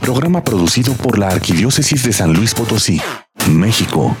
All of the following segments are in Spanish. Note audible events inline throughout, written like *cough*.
programa producido por la Arquidiócesis de San Luis Potosí, México.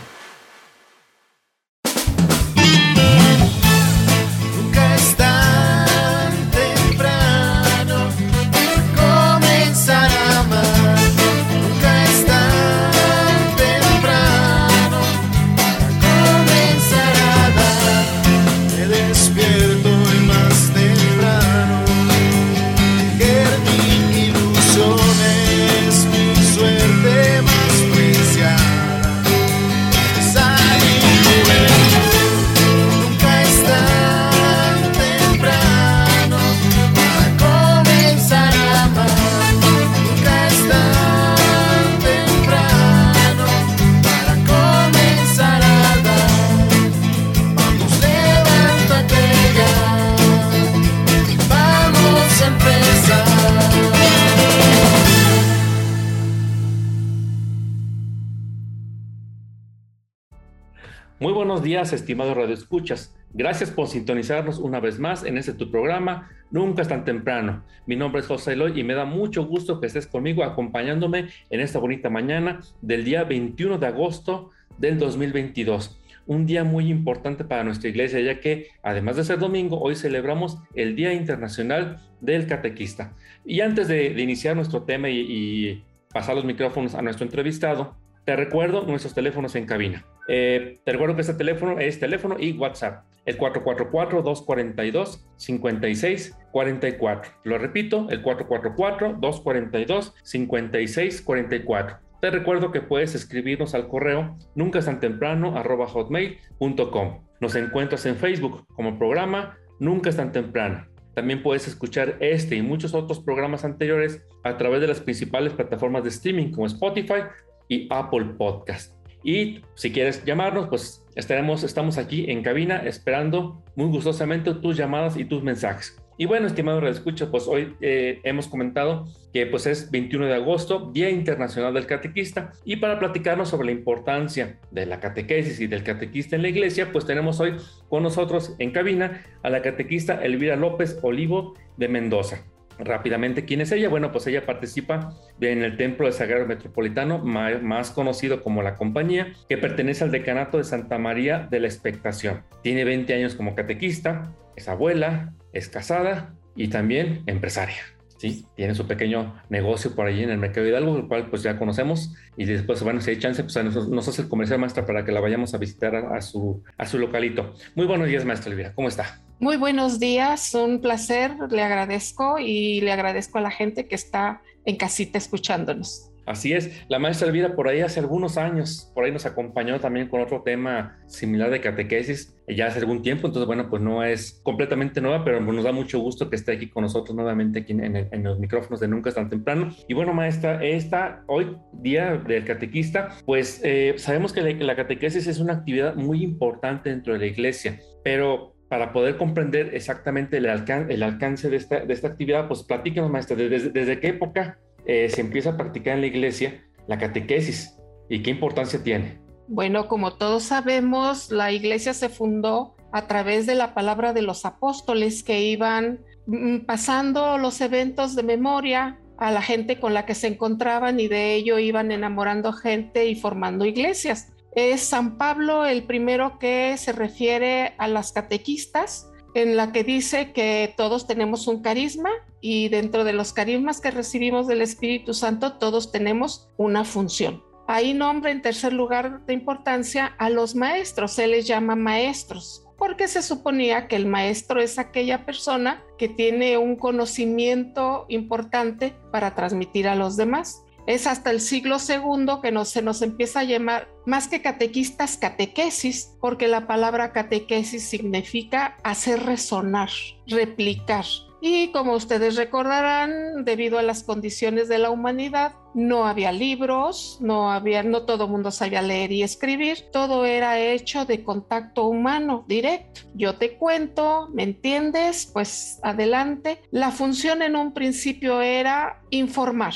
Días, estimados radioescuchas. Gracias por sintonizarnos una vez más en este tu programa, Nunca es tan temprano. Mi nombre es José Eloy y me da mucho gusto que estés conmigo acompañándome en esta bonita mañana del día 21 de agosto del 2022. Un día muy importante para nuestra iglesia, ya que además de ser domingo, hoy celebramos el Día Internacional del Catequista. Y antes de, iniciar nuestro tema y, y pasar los micrófonos a nuestro entrevistado, te recuerdo nuestros teléfonos en cabina. Eh, te recuerdo que este teléfono es teléfono y WhatsApp. El 444-242-5644. Lo repito, el 444-242-5644. Te recuerdo que puedes escribirnos al correo nunca tan temprano hotmail.com. Nos encuentras en Facebook como programa Nunca es tan temprano. También puedes escuchar este y muchos otros programas anteriores a través de las principales plataformas de streaming como Spotify y Apple Podcast. Y si quieres llamarnos, pues estaremos, estamos aquí en cabina esperando muy gustosamente tus llamadas y tus mensajes. Y bueno, estimado escucha, pues hoy eh, hemos comentado que pues es 21 de agosto, Día Internacional del Catequista, y para platicarnos sobre la importancia de la catequesis y del catequista en la iglesia, pues tenemos hoy con nosotros en cabina a la catequista Elvira López Olivo de Mendoza rápidamente quién es ella. Bueno, pues ella participa en el Templo de Sagrado Metropolitano, más conocido como la Compañía, que pertenece al decanato de Santa María de la Expectación. Tiene 20 años como catequista, es abuela, es casada y también empresaria. ¿sí? Tiene su pequeño negocio por allí en el Mercado Hidalgo, el cual pues ya conocemos y después, bueno, si hay chance, pues nos, hace el comercial maestra para que la vayamos a visitar a, su, a su localito. Muy buenos días, maestra Elvira, ¿cómo está? Muy buenos días, un placer, le agradezco y le agradezco a la gente que está en casita escuchándonos. Así es, la maestra Elvira por ahí hace algunos años, por ahí nos acompañó también con otro tema similar de catequesis, ya hace algún tiempo, entonces bueno, pues no es completamente nueva, pero nos da mucho gusto que esté aquí con nosotros nuevamente aquí en, los micrófonos de Nunca es tan temprano. Y bueno, maestra, esta hoy día del catequista, pues eh, sabemos que la, catequesis es una actividad muy importante dentro de la iglesia, pero para poder comprender exactamente el, alcance de esta, actividad, pues platíquenos, maestra, desde, desde qué época eh, se empieza a practicar en la iglesia la catequesis y qué importancia tiene? Bueno, como todos sabemos, la iglesia se fundó a través de la palabra de los apóstoles que iban mm, pasando los eventos de memoria a la gente con la que se encontraban y de ello iban enamorando gente y formando iglesias. Es San Pablo el primero que se refiere a las catequistas en la que dice que todos tenemos un carisma y dentro de los carismas que recibimos del Espíritu Santo todos tenemos una función. Ahí nombra en tercer lugar de importancia a los maestros, se les llama maestros, porque se suponía que el maestro es aquella persona que tiene un conocimiento importante para transmitir a los demás. Es hasta el siglo segundo que se nos empieza a llamar más que catequistas, catequesis, porque la palabra catequesis significa hacer resonar, replicar. Y como ustedes recordarán, debido a las condiciones de la humanidad, no había libros, no había, no todo mundo sabía leer y escribir, todo era hecho de contacto humano directo. Yo te cuento, ¿me entiendes? Pues adelante. La función en un principio era informar,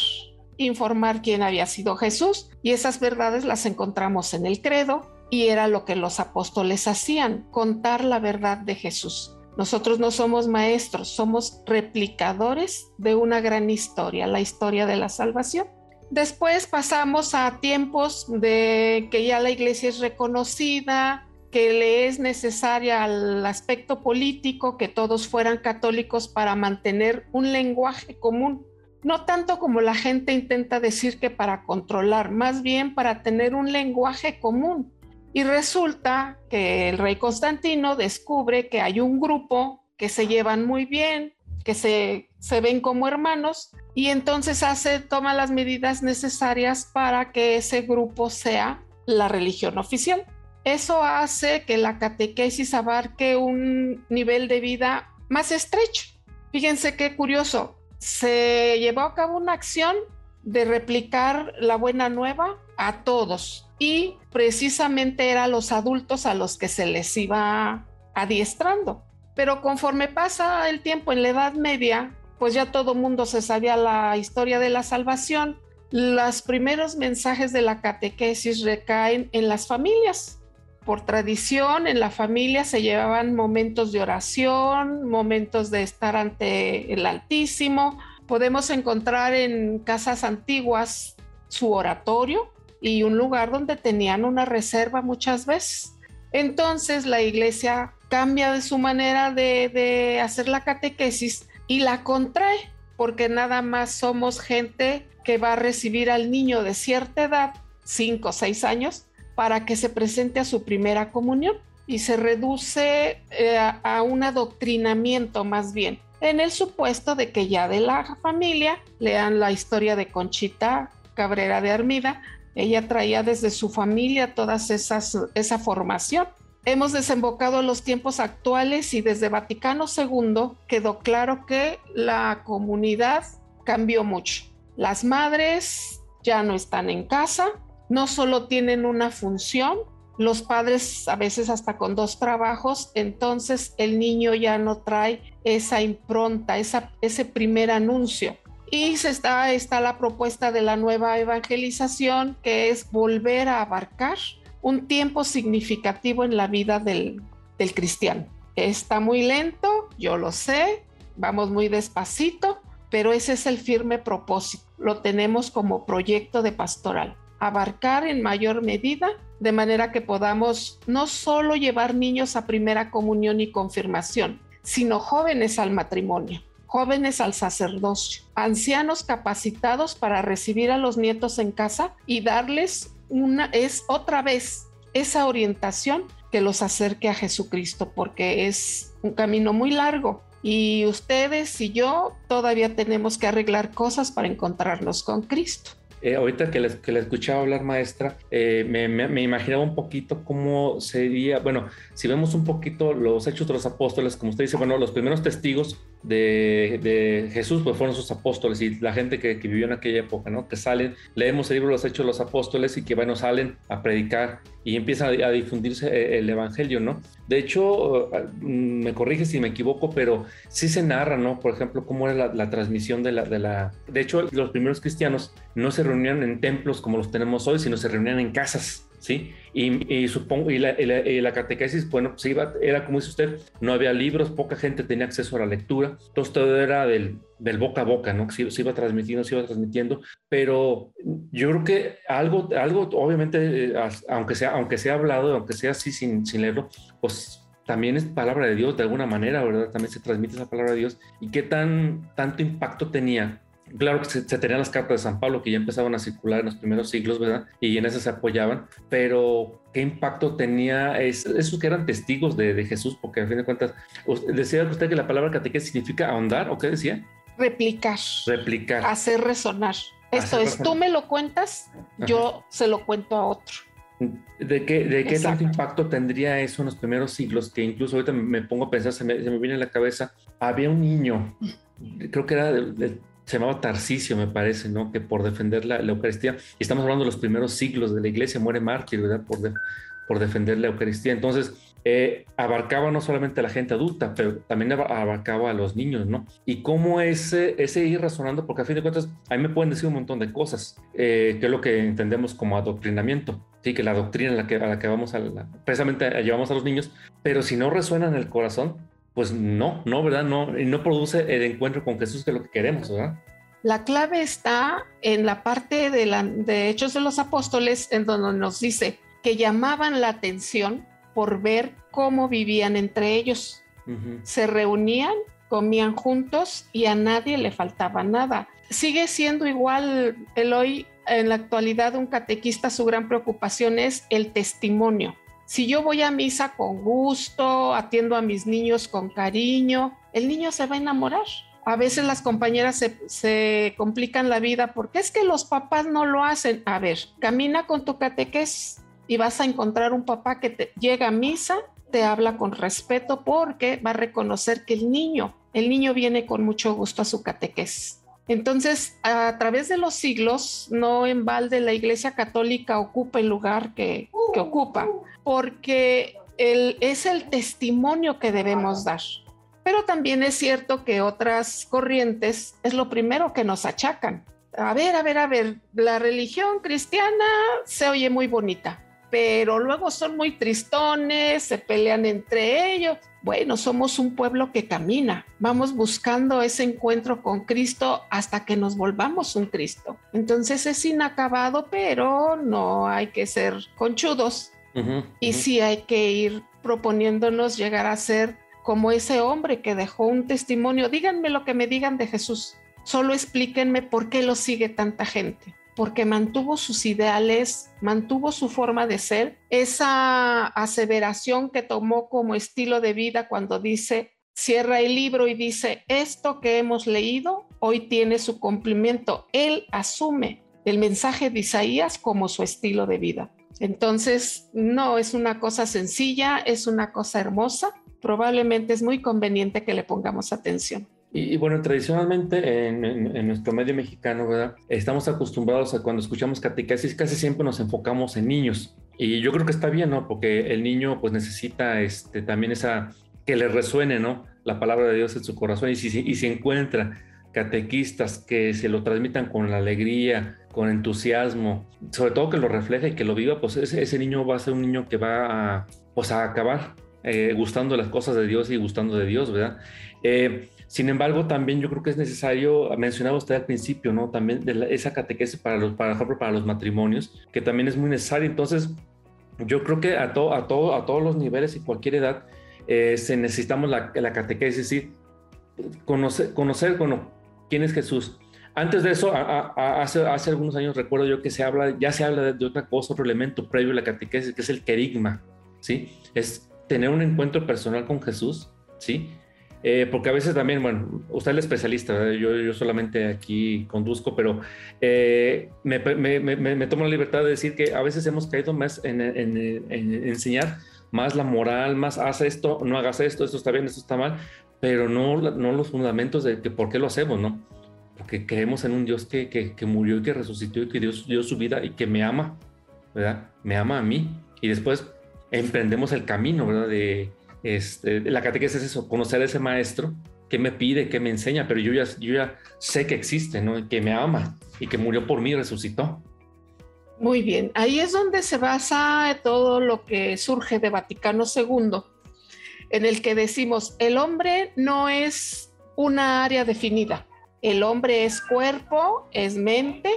informar quién había sido Jesús y esas verdades las encontramos en el credo y era lo que los apóstoles hacían, contar la verdad de Jesús. Nosotros no somos maestros, somos replicadores de una gran historia, la historia de la salvación. Después pasamos a tiempos de que ya la iglesia es reconocida, que le es necesaria al aspecto político que todos fueran católicos para mantener un lenguaje común. No tanto como la gente intenta decir que para controlar, más bien para tener un lenguaje común. Y resulta que el rey Constantino descubre que hay un grupo que se llevan muy bien, que se, se ven como hermanos, y entonces hace, toma las medidas necesarias para que ese grupo sea la religión oficial. Eso hace que la catequesis abarque un nivel de vida más estrecho. Fíjense qué curioso. Se llevó a cabo una acción de replicar la buena nueva a todos y precisamente era los adultos a los que se les iba adiestrando. Pero conforme pasa el tiempo en la Edad Media, pues ya todo mundo se sabía la historia de la salvación. Los primeros mensajes de la catequesis recaen en las familias por tradición en la familia se llevaban momentos de oración, momentos de estar ante el Altísimo. Podemos encontrar en casas antiguas su oratorio y un lugar donde tenían una reserva muchas veces. Entonces la iglesia cambia de su manera de, hacer la catequesis y la contrae, porque nada más somos gente que va a recibir al niño de cierta edad, cinco o seis años, para que se presente a su primera comunión y se reduce eh, a un adoctrinamiento más bien, en el supuesto de que ya de la familia lean la historia de Conchita Cabrera de Armida, ella traía desde su familia toda esa formación. Hemos desembocado los tiempos actuales y desde Vaticano II quedó claro que la comunidad cambió mucho. Las madres ya no están en casa, no solo tienen una función, los padres a veces hasta con dos trabajos, entonces el niño ya no trae esa impronta, esa, ese primer anuncio. Y se está, está la propuesta de la nueva evangelización, que es volver a abarcar un tiempo significativo en la vida del, del cristiano. Está muy lento, yo lo sé, vamos muy despacito, pero ese es el firme propósito. Lo tenemos como proyecto de pastoral abarcar en mayor medida, de manera que podamos no solo llevar niños a primera comunión y confirmación, sino jóvenes al matrimonio, jóvenes al sacerdocio, ancianos capacitados para recibir a los nietos en casa y darles una, es otra vez esa orientación que los acerque a Jesucristo, porque es un camino muy largo y ustedes y yo todavía tenemos que arreglar cosas para encontrarnos con Cristo. Eh, ahorita que le, que escuchaba hablar, maestra, eh, me, me, imaginaba un poquito cómo sería, bueno, si vemos un poquito los hechos de los apóstoles, como usted dice, bueno, los primeros testigos de, de Jesús pues fueron sus apóstoles y la gente que, que, vivió en aquella época, ¿no? Que salen, leemos el libro los hechos de los apóstoles y que, bueno, salen a predicar y empieza a, difundirse eh, el evangelio, ¿no? De hecho, mm, me corrige si me equivoco, pero sí se narra, ¿no? Por ejemplo, cómo era la, transmisión de la, de la... De hecho, los primeros cristianos no se reunían en templos como los tenemos hoy, sino se reunían en casas, ¿sí? Y, supongo, y la, catequesis, bueno, se iba, era como dice usted, no había libros, poca gente tenía acceso a la lectura, entonces todo era del, del boca a boca, ¿no? Se, se, iba transmitiendo, se iba transmitiendo, pero yo creo que algo, algo obviamente, eh, aunque sea, aunque sea hablado, aunque sea así sin, sin leerlo, pues también es palabra de Dios de alguna manera, ¿verdad? También se transmite esa palabra de Dios. ¿Y qué tan, tanto impacto tenía Claro que se, tenían las cartas de San Pablo que ya empezaban a circular en los primeros siglos, ¿verdad? Y en esas se apoyaban, pero ¿qué impacto tenía esos que eran testigos de, Jesús? Porque a fin de cuentas, decía usted que la palabra catequesis significa ahondar, ¿o qué decía? Replicar. Replicar. Hacer resonar. Esto es, tú me lo cuentas, yo se lo cuento a otro. ¿De qué, de qué tanto impacto tendría eso en los primeros siglos? Que incluso ahorita me pongo a pensar, se me, viene a la cabeza, había un niño, creo que era de se llamaba Tarcisio, me parece, ¿no? Que por defender la, Eucaristía, y estamos hablando de los primeros siglos de la iglesia, muere mártir, ¿verdad? Por, por defender la Eucaristía. Entonces, eh, abarcaba no solamente a la gente adulta, pero también abarcaba a los niños, ¿no? Y cómo ese, ese ir razonando, porque a fin de cuentas, a mí me pueden decir un montón de cosas, eh, que es lo que entendemos como adoctrinamiento, ¿sí? Que la doctrina a la que, a la que vamos precisamente llevamos a los niños, pero si no resuena en el corazón, pues no, no, ¿verdad? No, no produce el encuentro con Jesús que es lo que queremos, ¿verdad? La clave está en la parte de, la, de Hechos de los Apóstoles, en donde nos dice que llamaban la atención por ver cómo vivían entre ellos. Se reunían, comían juntos y a nadie le faltaba nada. Sigue siendo igual, Eloy, en la actualidad un catequista su gran preocupación es el testimonio. Si yo voy a misa con gusto, atiendo a mis niños con cariño, el niño se va a enamorar. A veces las compañeras se, complican la vida porque es que los papás no lo hacen. A ver, camina con tu catequés y vas a encontrar un papá que te llega a misa, te habla con respeto porque va a reconocer que el niño, el niño viene con mucho gusto a su catequés. Entonces, a través de los siglos, no en balde la Iglesia Católica ocupa el lugar que, ocupa, porque es el testimonio que debemos dar. Pero también es cierto que otras corrientes es lo primero que nos achacan. A ver, a ver, a ver, la religión cristiana se oye muy bonita, pero luego son muy tristones, se pelean entre ellos bueno, somos un pueblo que camina, vamos buscando ese encuentro con Cristo hasta que nos volvamos un Cristo. Entonces es inacabado, pero no hay que ser conchudos. y sí hay que ir proponiéndonos llegar a ser como ese hombre que dejó un testimonio. Díganme lo que me digan de Jesús. Solo explíquenme por qué lo sigue tanta gente porque mantuvo sus ideales, mantuvo su forma de ser, esa aseveración que tomó como estilo de vida cuando dice, cierra el libro y dice, esto que hemos leído hoy tiene su cumplimiento. Él asume el mensaje de Isaías como su estilo de vida. Entonces, no es una cosa sencilla, es una cosa hermosa. Probablemente es muy conveniente que le pongamos atención. Y, bueno, tradicionalmente en, nuestro medio mexicano, ¿verdad? Estamos acostumbrados a cuando escuchamos catequesis, casi siempre nos enfocamos en niños. Y yo creo que está bien, ¿no? Porque el niño pues necesita este, también esa, que le resuene, ¿no? La palabra de Dios en su corazón. Y si, y si encuentra catequistas que se lo transmitan con la alegría, con entusiasmo, sobre todo que lo refleje y que lo viva, pues ese, ese niño va a ser un niño que va a, pues a acabar eh, gustando las cosas de Dios y gustando de Dios, ¿verdad? Eh, sin embargo, también yo creo que es necesario, mencionaba usted al principio, ¿no? También de esa catequesis para los, para, ejemplo, para los matrimonios, que también es muy necesario. Entonces, yo creo que a, todo a, a todos los niveles y cualquier edad eh, se necesitamos la, la catequesis, ¿sí? conocer, conocer bueno, quién es Jesús. Antes de eso, hace, hace algunos años recuerdo yo que se habla, ya se habla de, de, otra cosa, otro elemento previo a la catequesis, que es el querigma, ¿sí? Es tener un encuentro personal con Jesús, ¿sí? Eh, porque a veces también, bueno, usted es el especialista, yo, yo, solamente aquí conduzco, pero eh, me, me, me, tomo la libertad de decir que a veces hemos caído más en, en, enseñar más la moral, más haz esto, no hagas esto, esto está bien, esto está mal, pero no, no los fundamentos de que por qué lo hacemos, ¿no? Porque creemos en un Dios que, que, que murió y que resucitó y que Dios dio su vida y que me ama, ¿verdad? Me ama a mí. Y después emprendemos el camino, ¿verdad? De, este, la catequesis es eso, conocer a ese maestro que me pide, que me enseña, pero yo ya, sé que existe, ¿no? Que me ama y que murió por mí y resucitó. Muy bien, ahí es donde se basa todo lo que surge de Vaticano II, en el que decimos, el hombre no es una área definida, el hombre es cuerpo, es mente,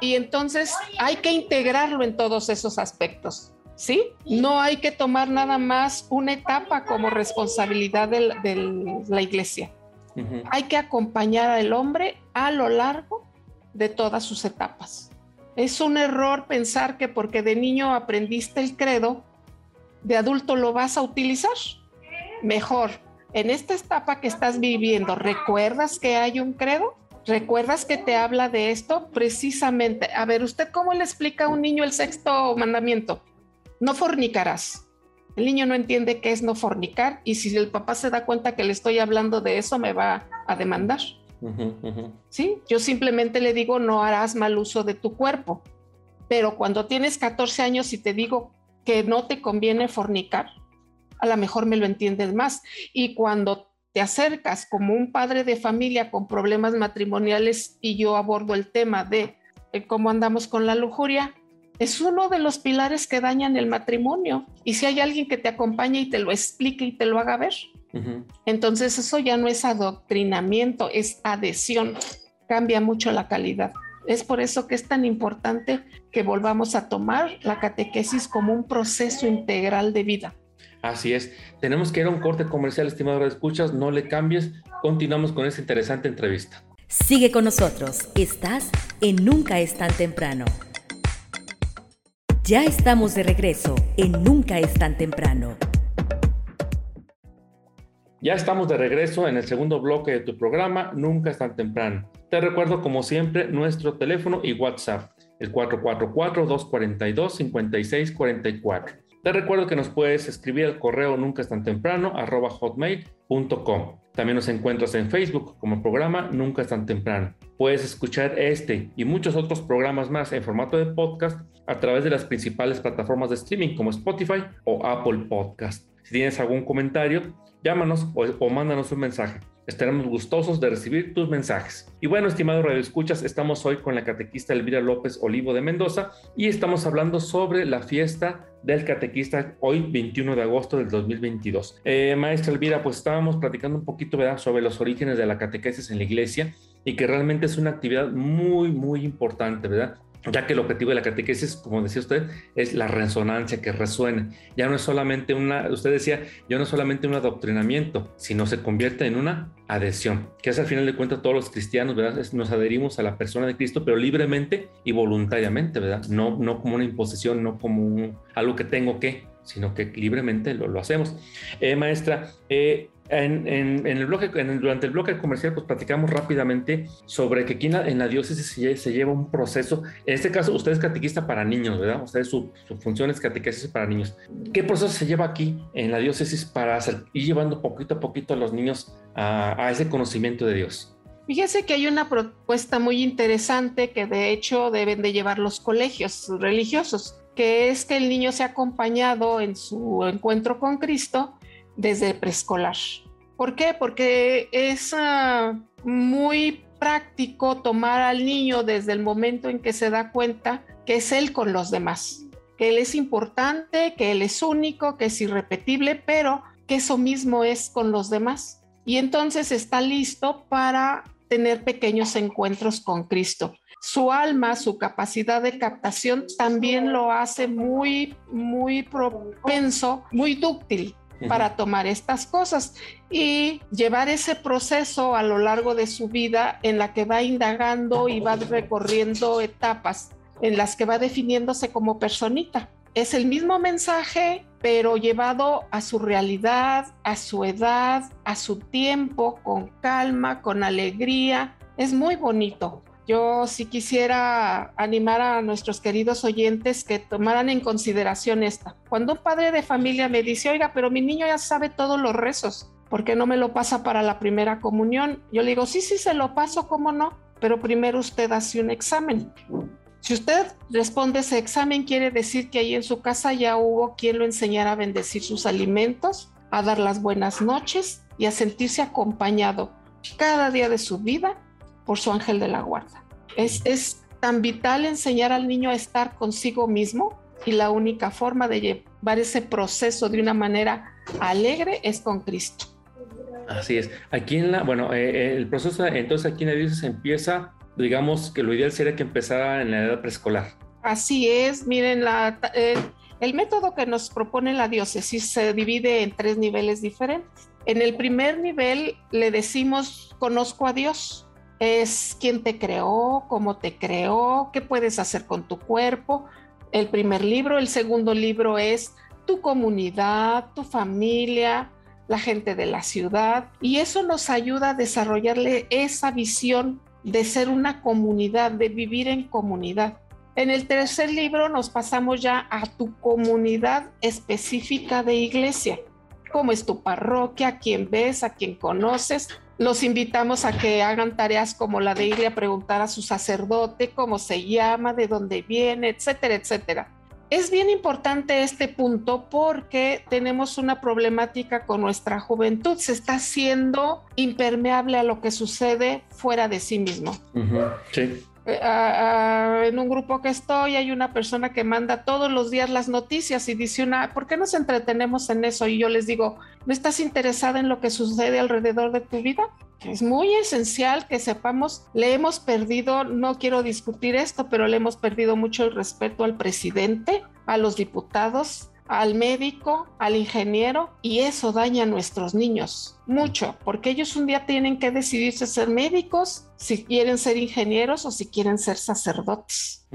y entonces hay que integrarlo en todos esos aspectos. ¿Sí? No hay que tomar nada más una etapa como responsabilidad de, la iglesia. Hay que acompañar al hombre a lo largo de todas sus etapas. Es un error pensar que porque de niño aprendiste el credo, de adulto lo vas a utilizar. Mejor, en esta etapa que estás viviendo, ¿recuerdas que hay un credo? ¿Recuerdas que te habla de esto? Precisamente. A ver, ¿usted cómo le explica a un niño el sexto mandamiento? No fornicarás. El niño no entiende qué es no fornicar y si el papá se da cuenta que le estoy hablando de eso, me va a demandar. Sí, yo simplemente le digo, no harás mal uso de tu cuerpo. Pero cuando tienes 14 años y te digo que no te conviene fornicar, a lo mejor me lo entiendes más. Y cuando te acercas como un padre de familia con problemas matrimoniales y yo abordo el tema de cómo andamos con la lujuria, es uno de los pilares que dañan el matrimonio. Y si hay alguien que te acompañe y te lo explique y te lo haga ver, entonces eso ya no es adoctrinamiento, es adhesión. cambia mucho la calidad. Es por eso que es tan importante que volvamos a tomar la catequesis como un proceso integral de vida. Así es. Tenemos que ir a un corte comercial, estimado de escuchas. No le cambies. Continuamos con esta interesante entrevista. Sigue con nosotros. Estás en Nunca es tan temprano. Ya estamos de regreso en Nunca es tan temprano. Ya estamos de regreso en el segundo bloque de tu programa, Nunca es tan temprano. Te recuerdo, como siempre, nuestro teléfono y WhatsApp, el 444-242-5644. Te recuerdo que nos puedes escribir al correo nunca es tan temprano, arroba hotmail.com. También nos encuentras en Facebook como programa Nunca es tan temprano. Puedes escuchar este y muchos otros programas más en formato de podcast a través de las principales plataformas de streaming como Spotify o Apple Podcast. Si tienes algún comentario, llámanos o, mándanos un mensaje. Estaremos gustosos de recibir tus mensajes. Y bueno, estimados radioescuchas, estamos hoy con la catequista Elvira López Olivo de Mendoza y estamos hablando sobre la fiesta del catequista hoy 21 de agosto del 2022. Eh, maestra Elvira, pues estábamos platicando un poquito ¿verdad? sobre los orígenes de la catequesis en la iglesia y que realmente es una actividad muy, muy importante, ¿verdad? Ya que el objetivo de la catequesis, como decía usted, es la resonancia, que resuene. Ya no es solamente una, usted decía, ya no es solamente un adoctrinamiento, sino se convierte en una adhesión, que es al final de cuentas todos los cristianos, ¿verdad? nos adherimos a la persona de Cristo, pero libremente y voluntariamente, ¿verdad? No, no como una imposición, no como algo que tengo que, sino que libremente lo, lo hacemos. Eh, maestra, eh, en, el bloque, durante el bloque comercial, pues platicamos rápidamente sobre que aquí en la, diócesis se, lleva un proceso. En este caso, usted es catequista para niños, ¿verdad? Ustedes su, función es catequesis para niños. ¿Qué proceso se lleva aquí en la diócesis para ir llevando poquito a poquito a los niños a, a ese conocimiento de Dios? Fíjese que hay una propuesta muy interesante que de hecho deben de llevar los colegios religiosos, que es que el niño sea acompañado en su encuentro con Cristo desde preescolar. ¿Por qué? Porque es ah, muy práctico tomar al niño desde el momento en que se da cuenta que es él con los demás, que él es importante, que él es único, que es irrepetible, pero que eso mismo es con los demás. Y entonces está listo para tener pequeños encuentros con Cristo. Su alma, su capacidad de captación también lo hace muy, muy propenso, muy dúctil para tomar estas cosas y llevar ese proceso a lo largo de su vida en la que va indagando y va recorriendo etapas en las que va definiéndose como personita. Es el mismo mensaje, pero llevado a su realidad, a su edad, a su tiempo, con calma, con alegría. Es muy bonito yo sí quisiera animar a nuestros queridos oyentes que tomaran en consideración esta. Cuando un padre de familia me dice, oiga, pero mi niño ya sabe todos los rezos, ¿por qué no me lo pasa para la primera comunión? Yo le digo, sí, sí, se lo paso, ¿cómo no? Pero primero usted hace un examen. Si usted responde ese examen, quiere decir que ahí en su casa ya hubo quien lo enseñara a bendecir sus alimentos, a dar las buenas noches y a sentirse acompañado cada día de su vida por su ángel de la guarda. Es, es tan vital enseñar al niño a estar consigo mismo y la única forma de llevar ese proceso de una manera alegre es con Cristo. Así es. Aquí en la, bueno, eh, eh, el proceso entonces aquí en la diócesis empieza, digamos que lo ideal sería que empezara en la edad preescolar. Así es, miren, la, eh, el método que nos propone la diócesis se divide en tres niveles diferentes. En el primer nivel le decimos, conozco a Dios es quién te creó, cómo te creó, qué puedes hacer con tu cuerpo. El primer libro, el segundo libro es tu comunidad, tu familia, la gente de la ciudad y eso nos ayuda a desarrollarle esa visión de ser una comunidad, de vivir en comunidad. En el tercer libro nos pasamos ya a tu comunidad específica de iglesia. ¿Cómo es tu parroquia? ¿A quién ves? ¿A quién conoces? Los invitamos a que hagan tareas como la de ir a preguntar a su sacerdote cómo se llama, de dónde viene, etcétera, etcétera. Es bien importante este punto porque tenemos una problemática con nuestra juventud. Se está haciendo impermeable a lo que sucede fuera de sí mismo. sí. Eh, en un grupo que estoy hay una persona que manda todos los días las noticias y dice una, ¿por qué nos entretenemos en eso? Y yo les digo, ¿no estás interesada en lo que sucede alrededor de tu vida? Es muy esencial que sepamos, le hemos perdido, no quiero discutir esto, pero le hemos perdido mucho el respeto al presidente, a los diputados, al médico, al ingeniero, y eso daña a nuestros niños mucho, porque ellos un día tienen que decidirse ser médicos, si quieren ser ingenieros o si quieren ser sacerdotes.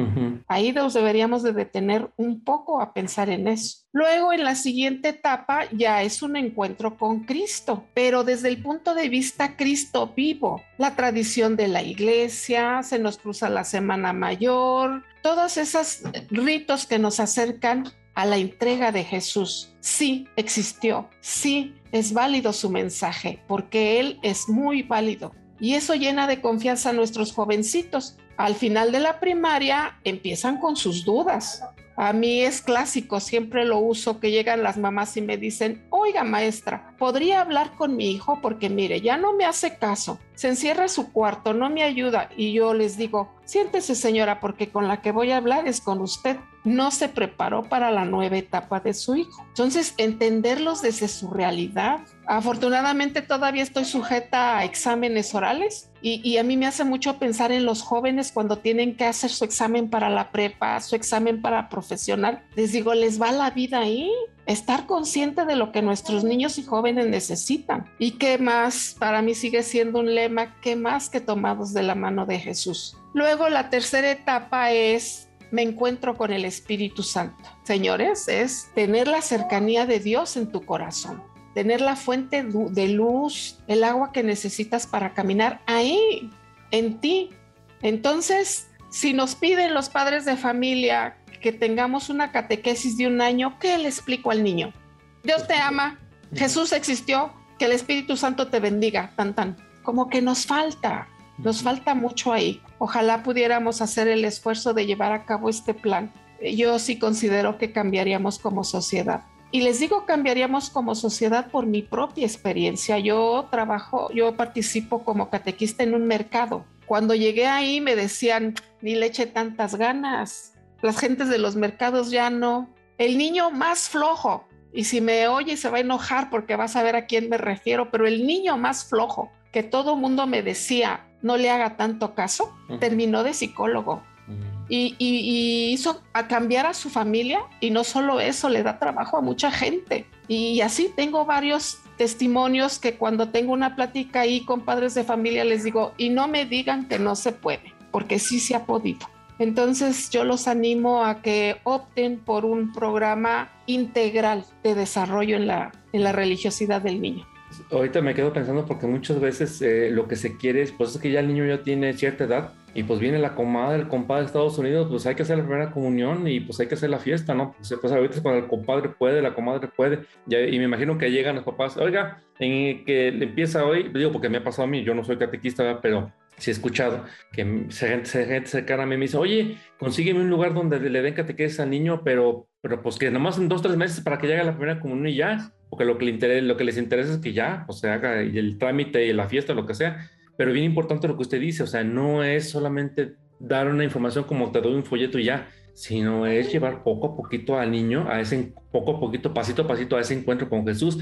Ahí nos deberíamos de detener un poco a pensar en eso. Luego, en la siguiente etapa, ya es un encuentro con Cristo, pero desde el punto de vista Cristo vivo, la tradición de la iglesia, se nos cruza la Semana Mayor, todos esos ritos que nos acercan a la entrega de Jesús. Sí existió, sí es válido su mensaje, porque Él es muy válido. Y eso llena de confianza a nuestros jovencitos. Al final de la primaria empiezan con sus dudas. A mí es clásico, siempre lo uso, que llegan las mamás y me dicen, oiga maestra, ¿podría hablar con mi hijo? Porque mire, ya no me hace caso, se encierra en su cuarto, no me ayuda. Y yo les digo, siéntese señora, porque con la que voy a hablar es con usted no se preparó para la nueva etapa de su hijo. Entonces, entenderlos desde su realidad. Afortunadamente todavía estoy sujeta a exámenes orales y, a mí me hace mucho pensar en los jóvenes cuando tienen que hacer su examen para la prepa, su examen para profesional. Les digo, les va la vida ahí. Estar consciente de lo que nuestros niños y jóvenes necesitan. Y qué más, para mí sigue siendo un lema, qué más que tomados de la mano de Jesús. Luego la tercera etapa es me encuentro con el Espíritu Santo. Señores, es tener la cercanía de Dios en tu corazón, tener la fuente de luz, el agua que necesitas para caminar ahí, en ti. Entonces, si nos piden los padres de familia que tengamos una catequesis de un año, ¿qué le explico al niño? Dios te ama, Jesús existió, que el Espíritu Santo te bendiga, tan tan. Como que nos falta, nos falta mucho ahí. Ojalá pudiéramos hacer el esfuerzo de llevar a cabo este plan. Yo sí considero que cambiaríamos como sociedad. Y les digo cambiaríamos como sociedad por mi propia experiencia. Yo trabajo, yo participo como catequista en un mercado. Cuando llegué ahí me decían, ni le eche tantas ganas. Las gentes de los mercados ya no. El niño más flojo, y si me oye se va a enojar porque vas a ver a quién me refiero, pero el niño más flojo que todo mundo me decía, no le haga tanto caso, terminó de psicólogo. Y, hizo a cambiar a su familia y no solo eso, le da trabajo a mucha gente. Y así tengo varios testimonios que cuando tengo una plática ahí con padres de familia les digo, y no me digan que no se puede, porque sí se ha podido. Entonces yo los animo a que opten por un programa integral de desarrollo en la, en la religiosidad del niño ahorita me quedo pensando porque muchas veces eh, lo que se quiere es, pues es que ya el niño ya tiene cierta edad y pues viene la comadre, el compadre de Estados Unidos, pues hay que hacer la primera comunión y pues hay que hacer la fiesta, ¿no? Pues, pues ahorita cuando el compadre puede, la comadre puede, y me imagino que llegan los papás, oiga, en que empieza hoy, digo porque me ha pasado a mí, yo no soy catequista, pero sí he escuchado que gente, gente cercana a mí me dice, oye, consígueme un lugar donde le den catequesis al niño, pero, pero pues que nomás en dos, tres meses para que llegue la primera comunión y ya porque lo que, le lo que les interesa es que ya, o se haga el trámite y la fiesta, lo que sea. Pero bien importante lo que usted dice, o sea, no es solamente dar una información como te doy un folleto y ya, sino es llevar poco a poquito al niño, a ese poco a poquito, pasito a pasito, a ese encuentro con Jesús.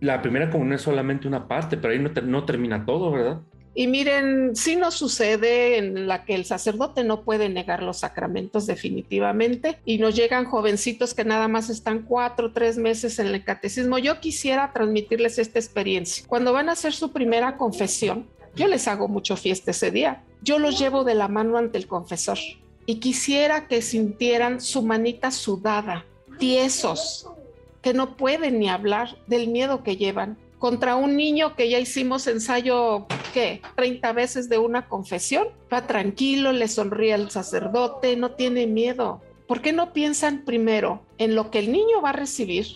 La primera comunión es solamente una parte, pero ahí no, no termina todo, ¿verdad? Y miren, si no sucede en la que el sacerdote no puede negar los sacramentos definitivamente y nos llegan jovencitos que nada más están cuatro o tres meses en el catecismo. Yo quisiera transmitirles esta experiencia. Cuando van a hacer su primera confesión, yo les hago mucho fiesta ese día. Yo los llevo de la mano ante el confesor y quisiera que sintieran su manita sudada, tiesos, que no pueden ni hablar del miedo que llevan contra un niño que ya hicimos ensayo, ¿qué? 30 veces de una confesión. Va tranquilo, le sonríe al sacerdote, no tiene miedo. ¿Por qué no piensan primero en lo que el niño va a recibir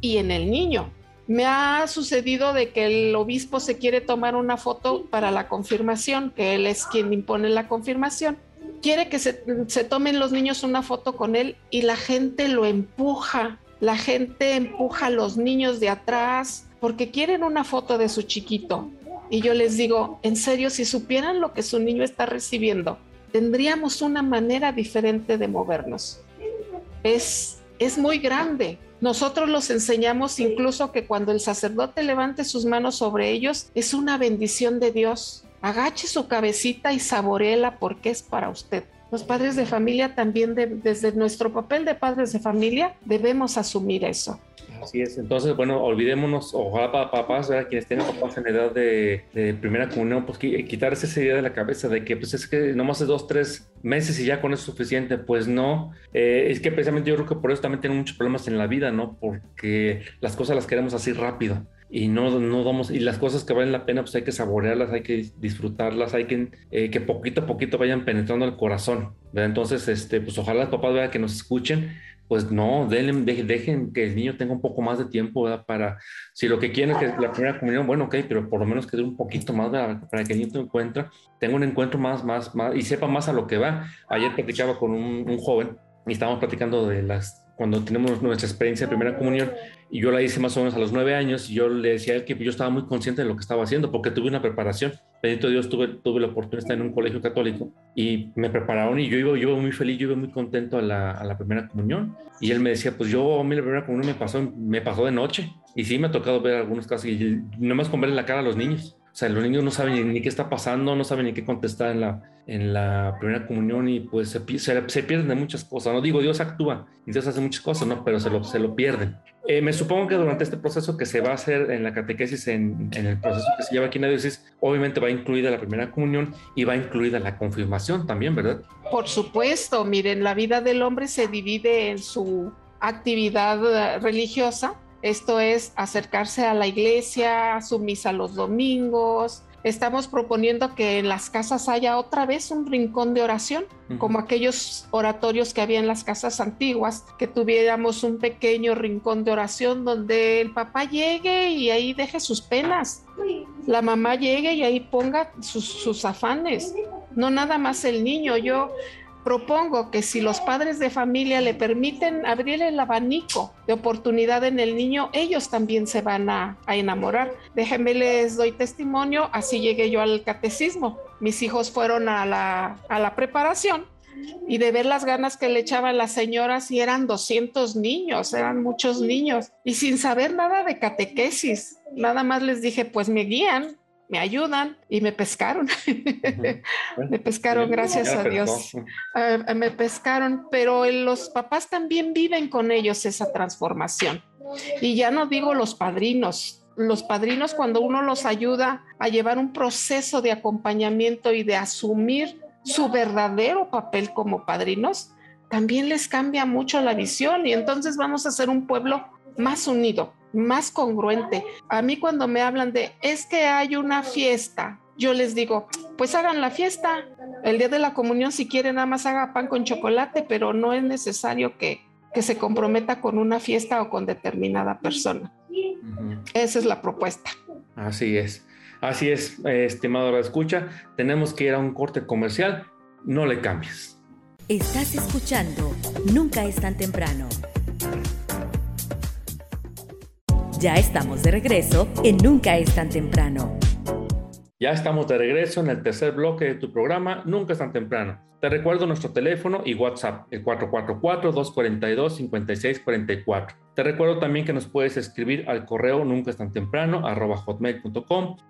y en el niño? Me ha sucedido de que el obispo se quiere tomar una foto para la confirmación, que él es quien impone la confirmación. Quiere que se, tomen los niños una foto con él y la gente lo empuja. La gente empuja a los niños de atrás, porque quieren una foto de su chiquito. Y yo les digo, en serio, si supieran lo que su niño está recibiendo, tendríamos una manera diferente de movernos. Es, es muy grande Nosotros los enseñamos incluso que cuando el sacerdote levante sus manos sobre ellos, es una bendición de Dios. Agache su cabecita y saboreela porque es para usted. Los padres de familia también, desde nuestro papel de padres de familia, debemos asumir eso. Así es, entonces, bueno, olvidémonos, ojalá para papás, ¿verdad? quienes tienen papás en edad de, primera comunión, pues quitarse esa idea de la cabeza de que pues es que nomás de dos, tres meses y ya con eso es suficiente, pues no, eh, es que precisamente yo creo que por eso también tienen muchos problemas en la vida, ¿no? Porque las cosas las queremos así rápido y no, no damos, y las cosas que valen la pena, pues hay que saborearlas, hay que disfrutarlas, hay que eh, que poquito a poquito vayan penetrando el corazón, ¿verdad? Entonces, este, pues ojalá los papás vean que nos escuchen, pues no, dejen que el niño tenga un poco más de tiempo, ¿verdad? Para, si lo que quieren es que la primera comunión, bueno, ok, pero por lo menos que dé un poquito más para que el niño encuentre, tenga un encuentro más, más, más, y sepa más a lo que va. Ayer platicaba con un, un joven y estábamos platicando de las cuando tenemos nuestra experiencia de primera comunión, y yo la hice más o menos a los nueve años, y yo le decía a él que yo estaba muy consciente de lo que estaba haciendo, porque tuve una preparación. Bendito Dios, tuve, tuve la oportunidad de estar en un colegio católico, y me prepararon, y yo iba, yo iba muy feliz, yo iba muy contento a la, a la primera comunión. Y él me decía, pues yo, a mí la primera comunión me pasó, me pasó de noche, y sí me ha tocado ver algunos casos, y nomás con verle la cara a los niños. O sea, los niños no saben ni, qué está pasando, no saben ni qué contestar en la, en la primera comunión y pues se, se, pierden de muchas cosas. No digo, Dios actúa y Dios hace muchas cosas, ¿no? Pero se lo, se lo pierden. Eh, me supongo que durante este proceso que se va a hacer en la catequesis, en, en, el proceso que se lleva aquí en la diócesis, obviamente va incluida la primera comunión y va incluida la confirmación también, ¿verdad? Por supuesto, miren, la vida del hombre se divide en su actividad religiosa esto es acercarse a la iglesia, su misa los domingos. Estamos proponiendo que en las casas haya otra vez un rincón de oración, como aquellos oratorios que había en las casas antiguas, que tuviéramos un pequeño rincón de oración donde el papá llegue y ahí deje sus penas, la mamá llegue y ahí ponga sus, sus afanes, no nada más el niño. Yo propongo que si los padres de familia le permiten abrir el abanico de oportunidad en el niño, ellos también se van a, enamorar. Déjenme les doy testimonio, así llegué yo al catecismo. Mis hijos fueron a la, a la preparación y de ver las ganas que le echaban las señoras y eran 200 niños, eran muchos niños y sin saber nada de catequesis. Nada más les dije, pues me guían, me ayudan y me pescaron. *laughs* me pescaron, gracias a Dios. Ah, me pescaron, pero los papás también viven con ellos esa transformación. Y ya no digo los padrinos. Los padrinos cuando uno los ayuda a llevar un proceso de acompañamiento y de asumir su verdadero papel como padrinos, también les cambia mucho la visión y entonces vamos a ser un pueblo más unido, más congruente. A mí cuando me hablan de, es que hay una fiesta, yo les digo, pues hagan la fiesta. El día de la comunión, si quieren, nada más haga pan con chocolate, pero no es necesario que, que se comprometa con una fiesta o con determinada persona. Esa es la propuesta. Así es. Así es, estimado escucha. Tenemos que ir a un corte comercial. No le cambies. Estás escuchando Nunca es tan temprano. Ya estamos de regreso en Nunca es tan temprano. Ya estamos de regreso en el tercer bloque de tu programa Nunca es tan temprano. Te recuerdo nuestro teléfono y WhatsApp, el 444-242-5644. Te recuerdo también que nos puedes escribir al correo nunca es tan temprano.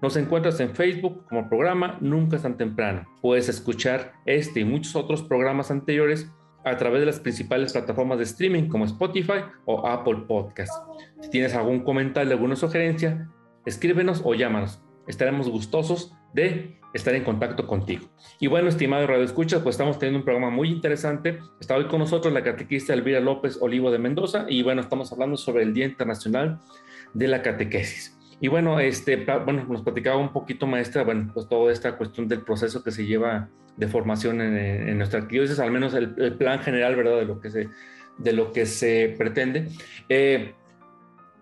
Nos encuentras en Facebook como programa Nunca es tan temprano. Puedes escuchar este y muchos otros programas anteriores a través de las principales plataformas de streaming como Spotify o Apple Podcast. Si tienes algún comentario, alguna sugerencia, escríbenos o llámanos. Estaremos gustosos de estar en contacto contigo. Y bueno, estimado Radio Escuchas, pues estamos teniendo un programa muy interesante. Está hoy con nosotros la catequista Elvira López Olivo de Mendoza y bueno, estamos hablando sobre el Día Internacional de la Catequesis. Y bueno, este, bueno, nos platicaba un poquito, maestra, bueno, pues toda esta cuestión del proceso que se lleva de formación en, nuestra arquidiócesis, al menos el, plan general, ¿verdad?, de lo que se, de lo que se pretende. Eh,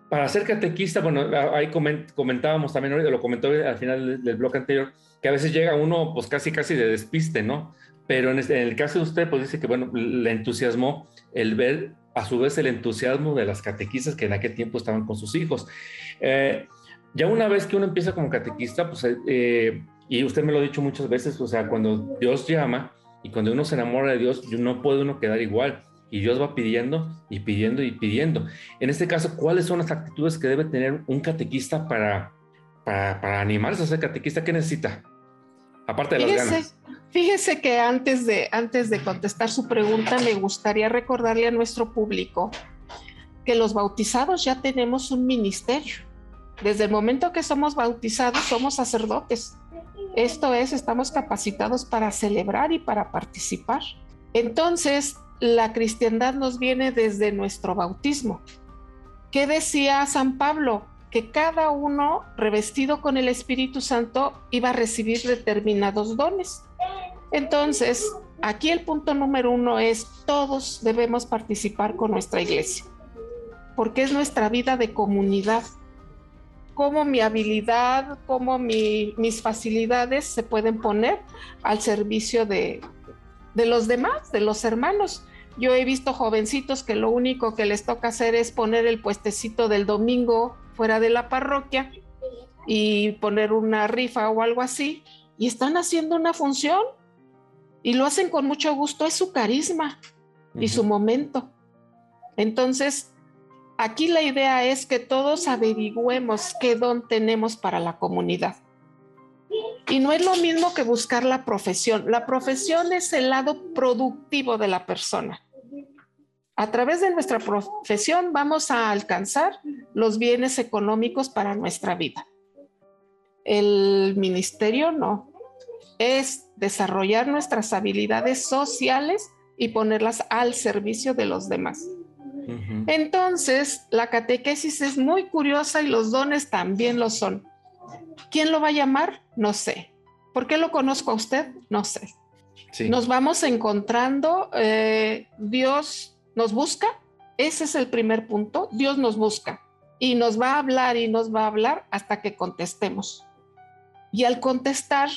para ser catequista, bueno, ahí comentábamos también, lo comentó al final del, bloque anterior, que a veces llega uno, pues casi, casi de despiste, ¿no? Pero en, este, en el caso de usted, pues dice que, bueno, le entusiasmó el ver a su vez el entusiasmo de las catequistas que en aquel tiempo estaban con sus hijos. Eh, ya una vez que uno empieza como catequista, pues, eh, y usted me lo ha dicho muchas veces, o sea, cuando Dios llama y cuando uno se enamora de Dios, no puede uno quedar igual. y Dios va pidiendo y pidiendo y pidiendo. En este caso, ¿cuáles son las actitudes que debe tener un catequista para, para, animarse a ser catequista? ¿Qué necesita? Aparte de las ganas. Fíjese que antes de, antes de contestar su pregunta, me gustaría recordarle a nuestro público que los bautizados ya tenemos un ministerio. Desde el momento que somos bautizados, somos sacerdotes. Esto es, estamos capacitados para celebrar y para participar. Entonces, la cristiandad nos viene desde nuestro bautismo. ¿Qué decía San Pablo? Que cada uno revestido con el Espíritu Santo iba a recibir determinados dones. Entonces, aquí el punto número uno es todos debemos participar con nuestra iglesia, porque es nuestra vida de comunidad. Cómo mi habilidad, cómo mis facilidades se pueden poner al servicio de, de los demás, de los hermanos. Yo he visto jovencitos que lo único que les toca hacer es poner el puestecito del domingo fuera de la parroquia y poner una rifa o algo así, y están haciendo una función y lo hacen con mucho gusto, es su carisma y su momento. Entonces, aquí la idea es que todos averigüemos qué don tenemos para la comunidad. Y no es lo mismo que buscar la profesión. La profesión es el lado productivo de la persona. A través de nuestra profesión vamos a alcanzar los bienes económicos para nuestra vida. El ministerio no. Es desarrollar nuestras habilidades sociales y ponerlas al servicio de los demás. Entonces, la catequesis es muy curiosa y los dones también lo son. ¿Quién lo va a llamar? No sé. ¿Por qué lo conozco a usted? No sé. Nos vamos encontrando, eh, Dios nos busca, ese es el primer punto, Dios nos busca y nos va a hablar y nos va a hablar hasta que contestemos. Y al contestar,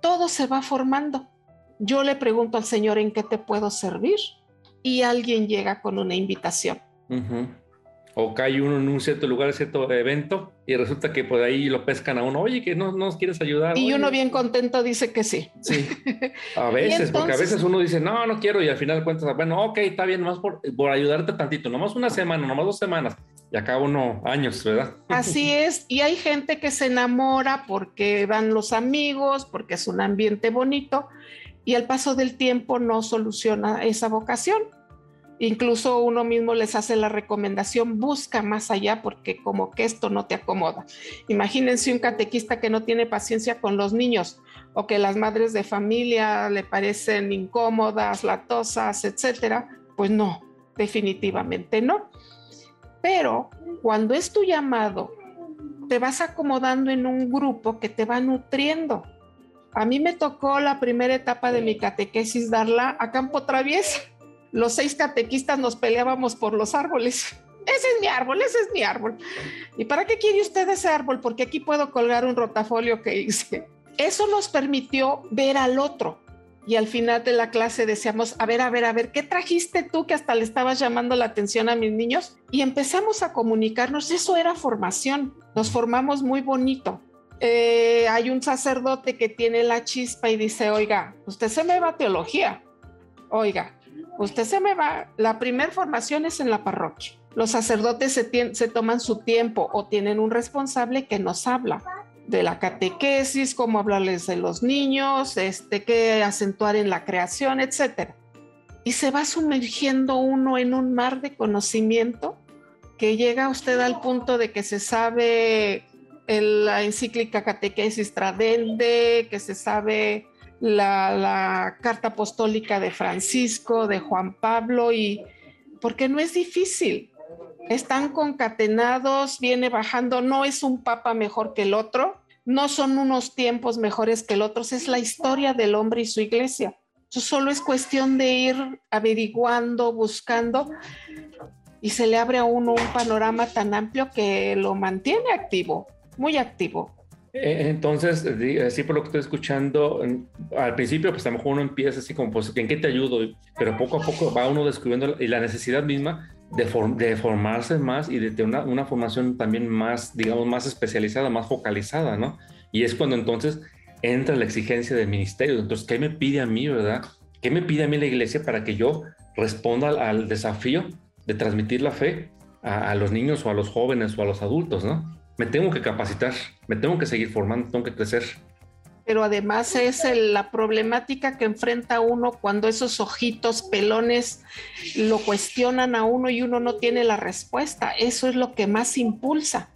todo se va formando. Yo le pregunto al Señor en qué te puedo servir y alguien llega con una invitación o cae uno en un cierto lugar, cierto evento, y resulta que por ahí lo pescan a uno, oye, que no, nos quieres ayudar. Y uno bien contento dice que sí. Sí, *laughs* a veces, porque a veces uno dice, no, no quiero, y al final cuentas, bueno, ok, está bien, nomás por, por ayudarte tantito, nomás una semana, nomás dos semanas, y acá uno años, ¿verdad? Así *laughs* es, y hay gente que se enamora porque van los amigos, porque es un ambiente bonito, y al paso del tiempo no soluciona esa vocación Incluso uno mismo les hace la recomendación, busca más allá porque como que esto no te acomoda. Imagínense un catequista que no tiene paciencia con los niños o que las madres de familia le parecen incómodas, latosas, etcétera. Pues no, definitivamente no. Pero cuando es tu llamado, te vas acomodando en un grupo que te va nutriendo. A mí me tocó la primera etapa de mi catequesis darla a campo traviesa los seis catequistas nos peleábamos por los árboles. Ese es mi árbol, ese es mi árbol. ¿Y para qué quiere usted ese árbol? Porque aquí puedo colgar un rotafolio que hice. Eso nos permitió ver al otro. Y al final de la clase decíamos, a ver, a ver, a ver, ¿qué trajiste tú que hasta le estabas llamando la atención a mis niños? Y empezamos a comunicarnos. Eso era formación. Nos formamos muy bonito. Eh, hay un sacerdote que tiene la chispa y dice, oiga, usted se me va a teología. Oiga, usted se me va, la primera formación es en la parroquia. Los sacerdotes se, toman su tiempo o tienen un responsable que nos habla de la catequesis, cómo hablarles de los niños, este, qué acentuar en la creación, etc. Y se va sumergiendo uno en un mar de conocimiento que llega usted al punto de que se sabe la encíclica Catequesis Tradende, que se sabe la, carta apostólica de Francisco, de Juan Pablo, y porque no es difícil. Están concatenados, viene bajando, no es un papa mejor que el otro, no son unos tiempos mejores que el otro, es la historia del hombre y su iglesia. Eso solo es cuestión de ir averiguando, buscando, y se le abre a uno un panorama tan amplio que lo mantiene activo, muy activo. Eh, entonces, así por lo que estoy escuchando, al principio, pues a lo mejor uno empieza así como, pues, ¿en qué te ayudo? Pero poco a poco va uno descubriendo la necesidad misma de, de formarse más y de tener una, una, formación también más, digamos, más especializada, más focalizada, ¿no? Y es cuando entonces entra la exigencia del ministerio. Entonces, ¿qué me pide a mí, verdad? ¿Qué me pide a mí la iglesia para que yo responda al, desafío de transmitir la fe a, a, los niños o a los jóvenes o a los adultos, ¿no? Me tengo que capacitar, me tengo que seguir formando, tengo que crecer pero además es la problemática que enfrenta uno cuando esos ojitos pelones lo cuestionan a uno y uno no tiene la respuesta. Eso es lo que más impulsa.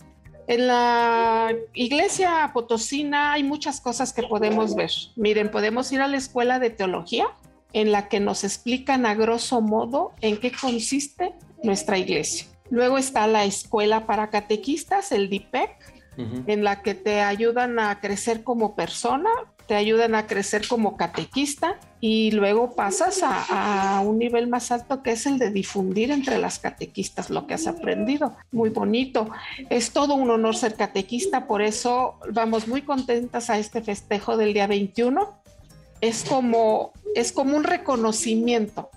En la iglesia potosina hay muchas cosas que podemos ver. Miren, podemos ir a la escuela de teología en la que nos explican a grosso modo en qué consiste nuestra iglesia. Luego está la escuela para catequistas, el DIPEC, en la que te ayudan a crecer como persona, te ayudan a crecer como catequista y luego pasas a, un nivel más alto que es el de difundir entre las catequistas lo que has aprendido. Muy bonito. Es todo un honor ser catequista, por eso vamos muy contentas a este festejo del día 21. Es como, es como un reconocimiento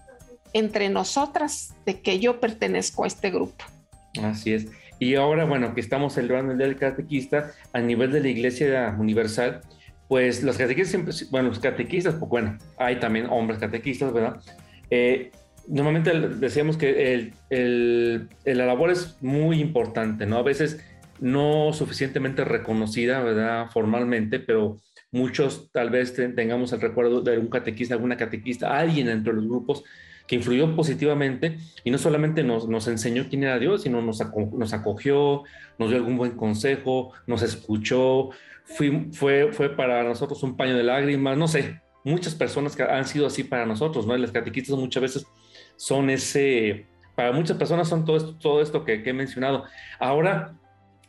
entre nosotras de que yo pertenezco a este grupo. Así es. Y ahora, bueno, que estamos celebrando el Día del Catequista a nivel de la Iglesia Universal, pues los catequistas siempre, bueno, los catequistas, pues bueno, hay también hombres catequistas, ¿verdad? Eh, normalmente decíamos que el, el, la labor es muy importante, ¿no? A veces no suficientemente reconocida, ¿verdad? Formalmente, pero muchos tal vez tengamos el recuerdo de algún catequista, alguna catequista, alguien entre los grupos que influyó positivamente y no solamente nos, nos enseñó quién era Dios, sino nos, nos, acogió, nos dio algún buen consejo, nos escuchó, fue, fue, fue para nosotros un paño de lágrimas, no sé, muchas personas que han sido así para nosotros, ¿no? Las catequistas muchas veces son ese, para muchas personas son todo esto, todo esto que, que he mencionado. Ahora,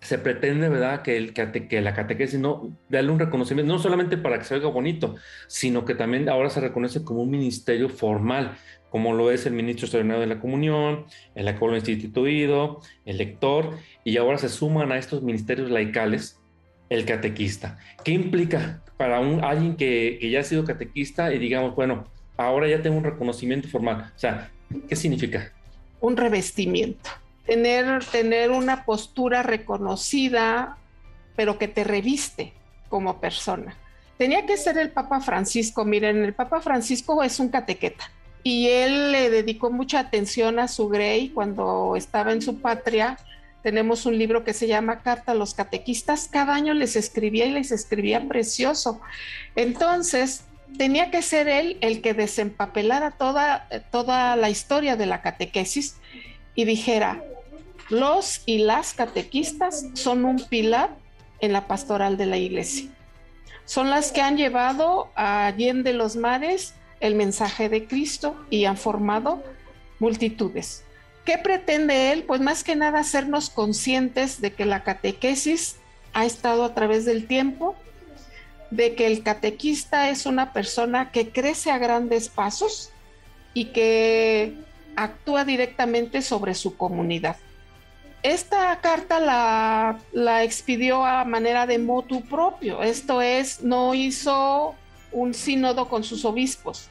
se pretende, ¿verdad?, que, el, que la catequesis no darle un reconocimiento, no solamente para que se oiga bonito, sino que también ahora se reconoce como un ministerio formal como lo es el ministro extraordinario de la comunión, el acuerdo instituido, el lector, y ahora se suman a estos ministerios laicales el catequista. ¿Qué implica para un, alguien que, ya ha sido catequista y digamos, bueno, ahora ya tengo un reconocimiento formal? O sea, ¿qué significa? Un revestimiento. Tener, tener una postura reconocida, pero que te reviste como persona. Tenía que ser el Papa Francisco. Miren, el Papa Francisco es un catequeta y él le dedicó mucha atención a su Grey cuando estaba en su patria. Tenemos un libro que se llama Carta a los Catequistas. Cada año les escribía y les escribía precioso. Entonces, tenía que ser él el que desempapelara toda, toda la historia de la catequesis y dijera, los y las catequistas son un pilar en la pastoral de la iglesia. Son las que han llevado a Allende los Mares el mensaje de Cristo y han formado multitudes. ¿Qué pretende él? Pues más que nada hacernos conscientes de que la catequesis ha estado a través del tiempo, de que el catequista es una persona que crece a grandes pasos y que actúa directamente sobre su comunidad. Esta carta la, la expidió a manera de motu propio, esto es, no hizo un sínodo con sus obispos.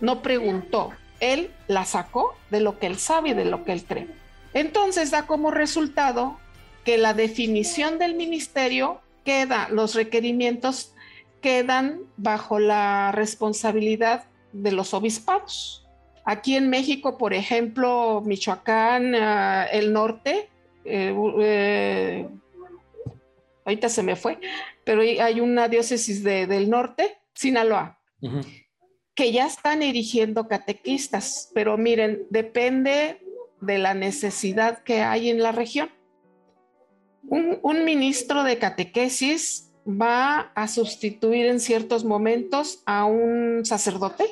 No preguntó, él la sacó de lo que él sabe y de lo que él cree. Entonces da como resultado que la definición del ministerio queda, los requerimientos quedan bajo la responsabilidad de los obispados. Aquí en México, por ejemplo, Michoacán, ah, el norte, eh, eh, ahorita se me fue, pero hay una diócesis del norte Sinaloa, que ya están erigiendo catequistas, pero miren, depende de la necesidad que hay en la región. Un, ministro de catequesis va a sustituir en ciertos momentos a un sacerdote.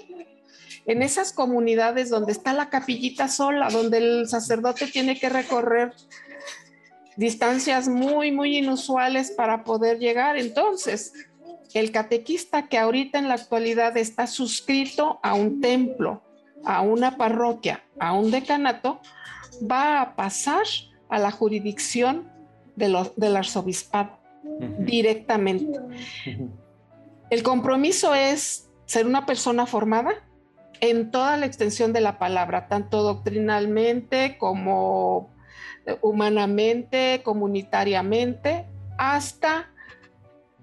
En esas comunidades donde está la capillita sola, donde el sacerdote tiene que recorrer distancias muy, muy inusuales para poder llegar. Entonces, el catequista que ahorita en la actualidad está suscrito a un templo, a una parroquia, a un decanato, va a pasar a la jurisdicción de del arzobispado directamente. El compromiso es ser una persona formada en toda la extensión de la palabra, tanto doctrinalmente como humanamente, comunitariamente, hasta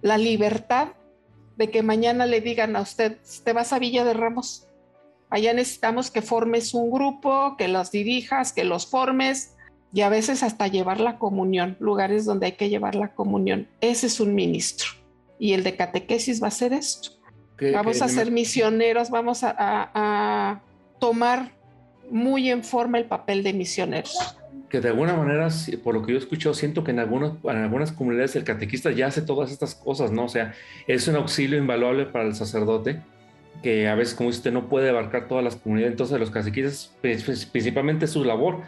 la libertad de que mañana le digan a usted, te vas a Villa de Ramos Allá necesitamos que formes un grupo, que los dirijas, que los formes y a veces hasta llevar la comunión, lugares donde hay que llevar la comunión. Ese es un ministro. Y el de catequesis va a ser esto. vamos a ser misioneros, vamos a, a tomar muy en forma el papel de misioneros que de alguna manera, por lo que yo he escuchado, siento que en, algunos, en algunas comunidades el catequista ya hace todas estas cosas, ¿no? O sea, es un auxilio invaluable para el sacerdote, que a veces, como usted, no puede abarcar todas las comunidades. Entonces, los catequistas, pues, pues, principalmente su labor,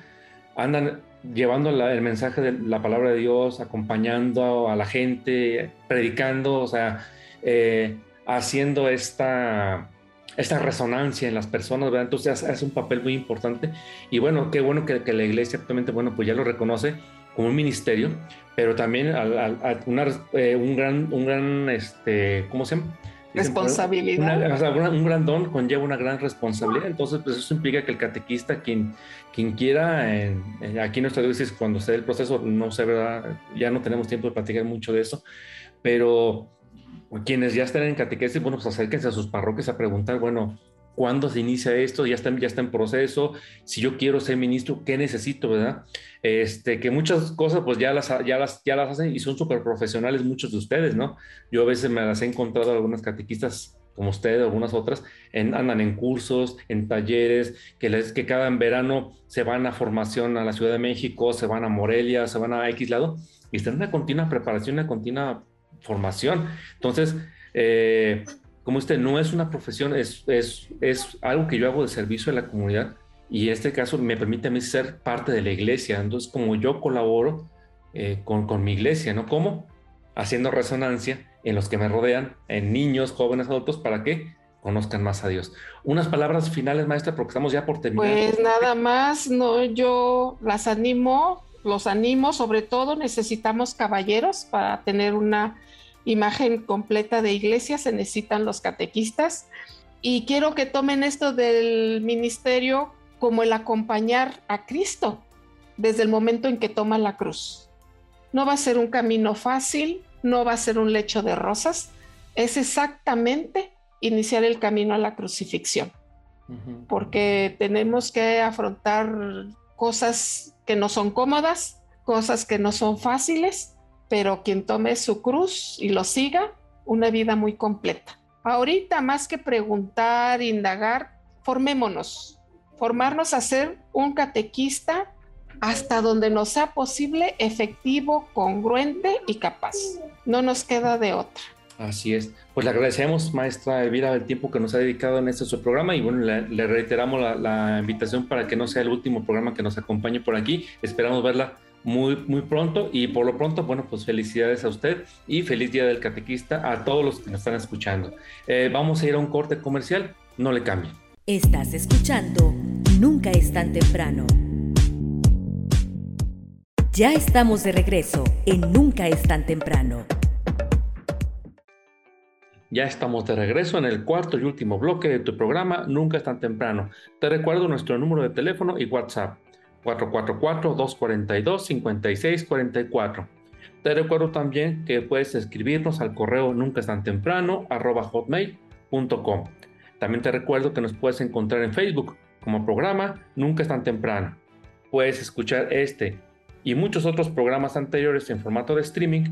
andan llevando el mensaje de la palabra de Dios, acompañando a la gente, predicando, o sea, eh, haciendo esta esta resonancia en las personas, ¿verdad? Entonces hace un papel muy importante y bueno, qué bueno que, la iglesia actualmente, bueno, pues ya lo reconoce como un ministerio, pero también eh, un gran, un gran, este, ¿cómo se llama? Responsabilidad. un gran don conlleva una gran responsabilidad, entonces pues eso implica que el catequista, quien, quien quiera, en, aquí en nuestra diócesis, cuando se dé el proceso, no sé, ¿verdad? Ya no tenemos tiempo de platicar mucho de eso, pero quienes ya están en catequesis, bueno, pues acérquense a sus parroquias a preguntar, bueno, ¿cuándo se inicia esto? Ya está, ya está en proceso. Si yo quiero ser ministro, ¿qué necesito, verdad? Este, que muchas cosas, pues ya las, ya las, ya las hacen y son súper profesionales muchos de ustedes, ¿no? Yo a veces me las he encontrado algunas catequistas como usted, algunas otras, andan en cursos, en talleres, que, les, que cada verano se van a formación a la Ciudad de México, se van a Morelia, se van a X lado, y están en una continua preparación, una continua formación. Entonces, eh, como usted no es una profesión, es, es, es, algo que yo hago de servicio a la comunidad y en este caso me permite a mí ser parte de la iglesia. Entonces, como yo colaboro eh, con, con, mi iglesia, ¿no? ¿Cómo? Haciendo resonancia en los que me rodean, en niños, jóvenes, adultos, para que conozcan más a Dios. Unas palabras finales, maestra, porque estamos ya por terminar. Pues nada más, no, yo las animo, los animo, sobre todo necesitamos caballeros para tener una imagen completa de iglesia, se necesitan los catequistas. Y quiero que tomen esto del ministerio como el acompañar a Cristo desde el momento en que toma la cruz. No va a ser un camino fácil, no va a ser un lecho de rosas, es exactamente iniciar el camino a la crucifixión, porque tenemos que afrontar cosas que no son cómodas, cosas que no son fáciles, pero quien tome su cruz y lo siga, una vida muy completa. Ahorita, más que preguntar, indagar, formémonos, formarnos a ser un catequista hasta donde nos sea posible, efectivo, congruente y capaz. No nos queda de otra. Así es. Pues le agradecemos, maestra Elvira, el tiempo que nos ha dedicado en este su programa y bueno, le, reiteramos la, la, invitación para que no sea el último programa que nos acompañe por aquí. Esperamos verla muy, muy pronto y por lo pronto, bueno, pues felicidades a usted y feliz día del catequista a todos los que nos están escuchando. Eh, vamos a ir a un corte comercial, no le cambie. Estás escuchando Nunca es tan temprano. Ya estamos de regreso en Nunca es tan temprano. Ya estamos de regreso en el cuarto y último bloque de tu programa Nunca es tan temprano. Te recuerdo nuestro número de teléfono y WhatsApp 444-242-5644. Te recuerdo también que puedes escribirnos al correo nunca es tan temprano hotmail.com. También te recuerdo que nos puedes encontrar en Facebook como programa Nunca es tan temprano. Puedes escuchar este y muchos otros programas anteriores en formato de streaming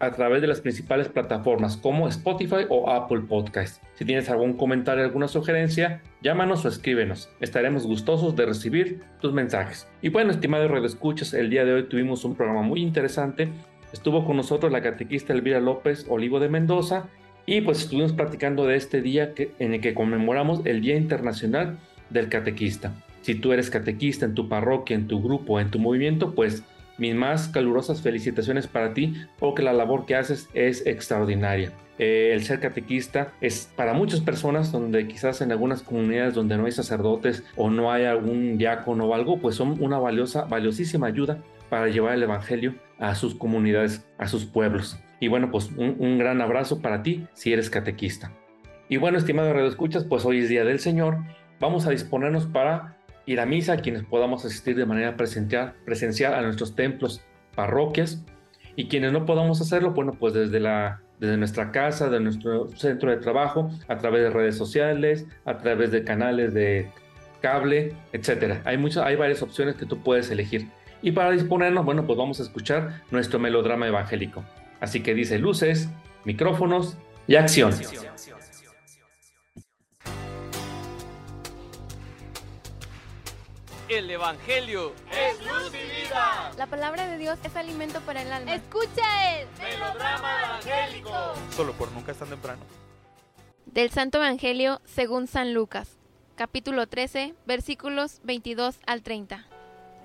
a través de las principales plataformas como Spotify o Apple Podcast. Si tienes algún comentario, alguna sugerencia, llámanos o escríbenos. Estaremos gustosos de recibir tus mensajes. Y bueno, estimados redescuchas, el día de hoy tuvimos un programa muy interesante. Estuvo con nosotros la catequista Elvira López Olivo de Mendoza y pues estuvimos platicando de este día en el que conmemoramos el Día Internacional del Catequista. Si tú eres catequista en tu parroquia, en tu grupo, en tu movimiento, pues mis más calurosas felicitaciones para ti porque la labor que haces es extraordinaria. Eh, el ser catequista es para muchas personas donde quizás en algunas comunidades donde no hay sacerdotes o no hay algún diácono o algo, pues son una valiosa, valiosísima ayuda para llevar el Evangelio a sus comunidades, a sus pueblos. Y bueno, pues un, gran abrazo para ti si eres catequista. Y bueno, estimado Radio Escuchas, pues hoy es Día del Señor. Vamos a disponernos para ir a misa, quienes podamos asistir de manera presencial, presencial a nuestros templos, parroquias, y quienes no podamos hacerlo, bueno, pues desde la desde nuestra casa, de nuestro centro de trabajo, a través de redes sociales, a través de canales de cable, etcétera. Hay muchas, hay varias opciones que tú puedes elegir. Y para disponernos, bueno, pues vamos a escuchar nuestro melodrama evangélico. Así que dice luces, micrófonos y acción. El Evangelio es luz y vida. La palabra de Dios es alimento para el alma. Escucha el melodrama evangélico. Solo por nunca es tan temprano. Del Santo Evangelio según San Lucas, capítulo 13, versículos 22 al 30.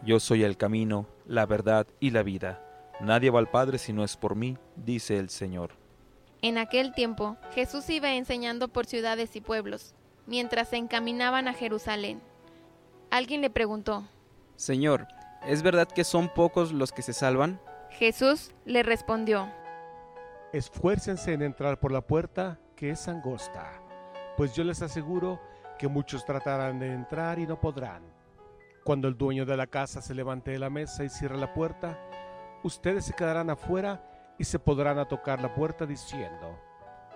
Yo soy el camino, la verdad y la vida. Nadie va al Padre si no es por mí, dice el Señor. En aquel tiempo, Jesús iba enseñando por ciudades y pueblos, mientras se encaminaban a Jerusalén. Alguien le preguntó, Señor, ¿es verdad que son pocos los que se salvan? Jesús le respondió, Esfuércense en entrar por la puerta que es angosta, pues yo les aseguro que muchos tratarán de entrar y no podrán. Cuando el dueño de la casa se levante de la mesa y cierre la puerta, ustedes se quedarán afuera y se podrán a tocar la puerta diciendo,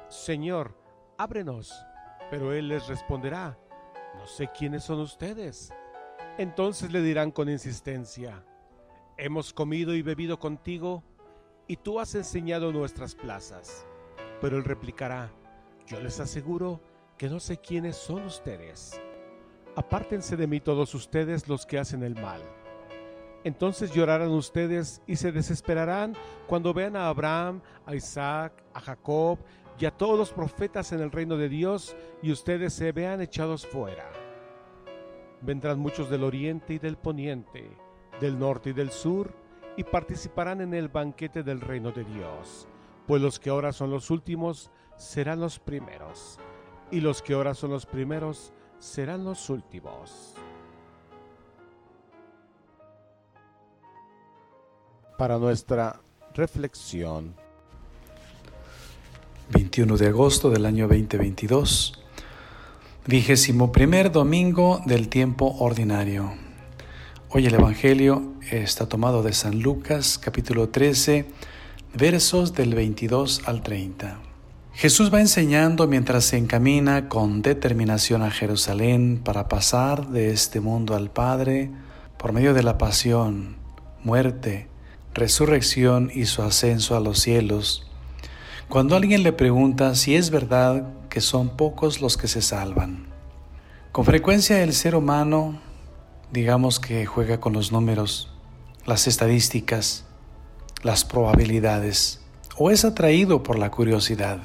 Señor, ábrenos. Pero él les responderá, no sé quiénes son ustedes. Entonces le dirán con insistencia, hemos comido y bebido contigo y tú has enseñado nuestras plazas. Pero él replicará, yo les aseguro que no sé quiénes son ustedes. Apártense de mí todos ustedes los que hacen el mal. Entonces llorarán ustedes y se desesperarán cuando vean a Abraham, a Isaac, a Jacob y a todos los profetas en el reino de Dios y ustedes se vean echados fuera. Vendrán muchos del oriente y del poniente, del norte y del sur, y participarán en el banquete del reino de Dios. Pues los que ahora son los últimos serán los primeros, y los que ahora son los primeros serán los últimos. Para nuestra reflexión. 21 de agosto del año 2022 Vigésimo primer domingo del tiempo ordinario. Hoy el Evangelio está tomado de San Lucas capítulo 13 versos del 22 al 30. Jesús va enseñando mientras se encamina con determinación a Jerusalén para pasar de este mundo al Padre por medio de la pasión, muerte, resurrección y su ascenso a los cielos. Cuando alguien le pregunta si es verdad que son pocos los que se salvan. Con frecuencia el ser humano, digamos que juega con los números, las estadísticas, las probabilidades, o es atraído por la curiosidad.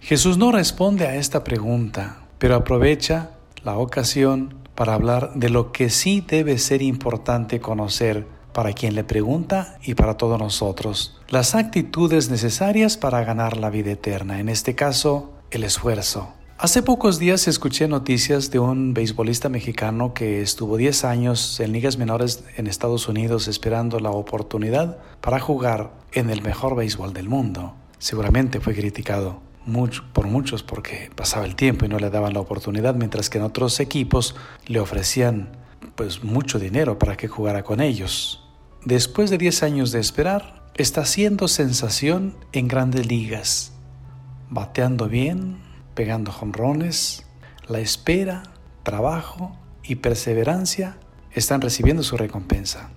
Jesús no responde a esta pregunta, pero aprovecha la ocasión para hablar de lo que sí debe ser importante conocer para quien le pregunta y para todos nosotros. Las actitudes necesarias para ganar la vida eterna, en este caso, el esfuerzo. Hace pocos días escuché noticias de un beisbolista mexicano que estuvo 10 años en ligas menores en Estados Unidos esperando la oportunidad para jugar en el mejor béisbol del mundo. Seguramente fue criticado por muchos porque pasaba el tiempo y no le daban la oportunidad, mientras que en otros equipos le ofrecían pues mucho dinero para que jugara con ellos. Después de 10 años de esperar, está haciendo sensación en grandes ligas bateando bien, pegando jonrones, la espera, trabajo y perseverancia están recibiendo su recompensa.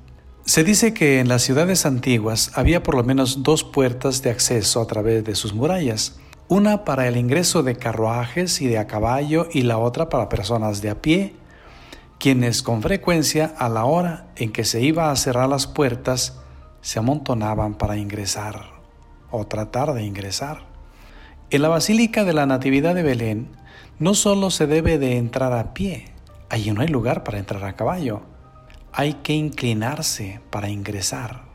Se dice que en las ciudades antiguas había por lo menos dos puertas de acceso a través de sus murallas, una para el ingreso de carruajes y de a caballo y la otra para personas de a pie, quienes con frecuencia a la hora en que se iba a cerrar las puertas se amontonaban para ingresar o tratar de ingresar. En la Basílica de la Natividad de Belén no solo se debe de entrar a pie, allí no hay lugar para entrar a caballo, hay que inclinarse para ingresar.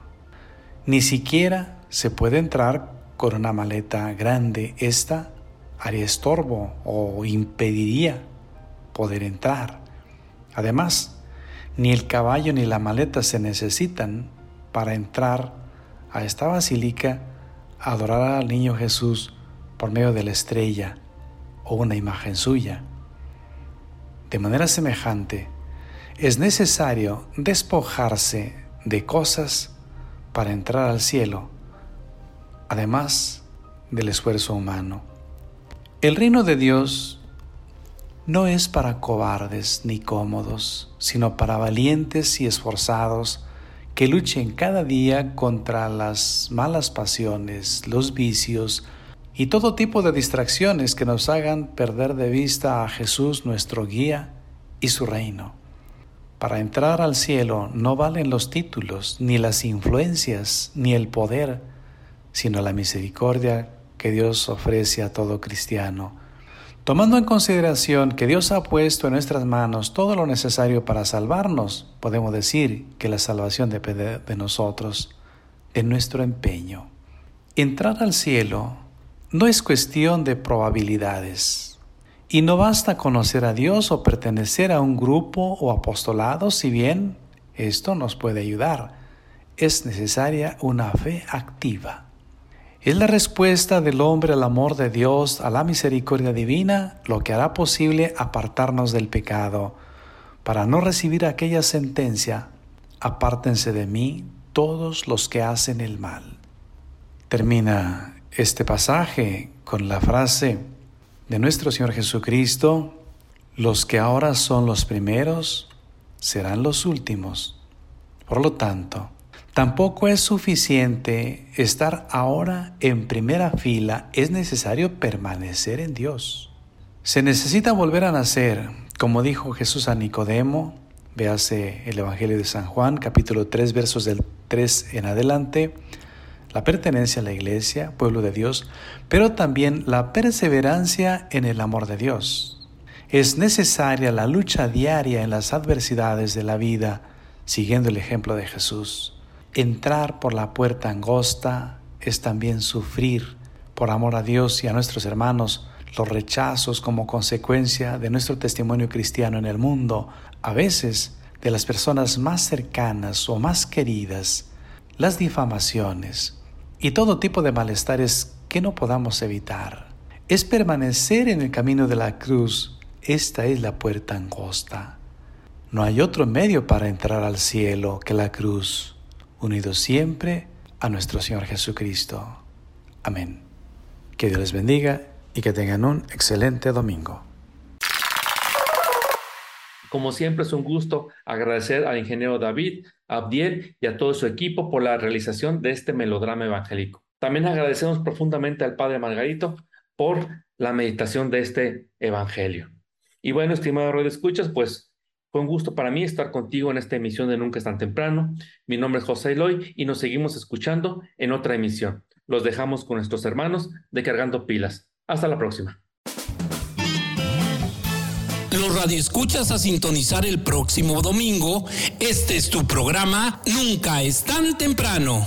Ni siquiera se puede entrar con una maleta grande, esta haría estorbo o impediría poder entrar. Además, ni el caballo ni la maleta se necesitan para entrar a esta basílica a adorar al niño Jesús por de la estrella o una imagen suya. De manera semejante, es necesario despojarse de cosas para entrar al cielo, además del esfuerzo humano. El reino de Dios no es para cobardes ni cómodos, sino para valientes y esforzados que luchen cada día contra las malas pasiones, los vicios y todo tipo de distracciones que nos hagan perder de vista a Jesús nuestro guía y su reino. Para entrar al cielo no valen los títulos, ni las influencias, ni el poder, sino la misericordia que Dios ofrece a todo cristiano Tomando en consideración que Dios ha puesto en nuestras manos todo lo necesario para salvarnos, podemos decir que la salvación depende de nosotros, de nuestro empeño. Entrar al cielo no es cuestión de probabilidades. Y no basta conocer a Dios o pertenecer a un grupo o apostolado, si bien esto nos puede ayudar. Es necesaria una fe activa. Es la respuesta del hombre al amor de Dios, a la misericordia divina, lo que hará posible apartarnos del pecado, para no recibir aquella sentencia, apártense de mí todos los que hacen el mal. Termina este pasaje con la frase de nuestro Señor Jesucristo, los que ahora son los primeros serán los últimos. Por lo tanto, Tampoco es suficiente estar ahora en primera fila, es necesario permanecer en Dios. Se necesita volver a nacer, como dijo Jesús a Nicodemo, véase el Evangelio de San Juan, capítulo 3, versos del 3 en adelante, la pertenencia a la iglesia, pueblo de Dios, pero también la perseverancia en el amor de Dios. Es necesaria la lucha diaria en las adversidades de la vida, siguiendo el ejemplo de Jesús. Entrar por la puerta angosta es también sufrir por amor a Dios y a nuestros hermanos los rechazos como consecuencia de nuestro testimonio cristiano en el mundo, a veces de las personas más cercanas o más queridas, las difamaciones y todo tipo de malestares que no podamos evitar. Es permanecer en el camino de la cruz. Esta es la puerta angosta. No hay otro medio para entrar al cielo que la cruz unidos siempre a nuestro Señor Jesucristo. Amén. Que Dios les bendiga y que tengan un excelente domingo. Como siempre es un gusto agradecer al ingeniero David, Abdiel y a todo su equipo por la realización de este melodrama evangélico. También agradecemos profundamente al Padre Margarito por la meditación de este evangelio. Y bueno, estimado Radio Escuchas, pues fue un gusto para mí estar contigo en esta emisión de Nunca es tan temprano. Mi nombre es José Eloy y nos seguimos escuchando en otra emisión. Los dejamos con nuestros hermanos de Cargando Pilas. Hasta la próxima. Los radioescuchas a sintonizar el próximo domingo. Este es tu programa Nunca es tan temprano.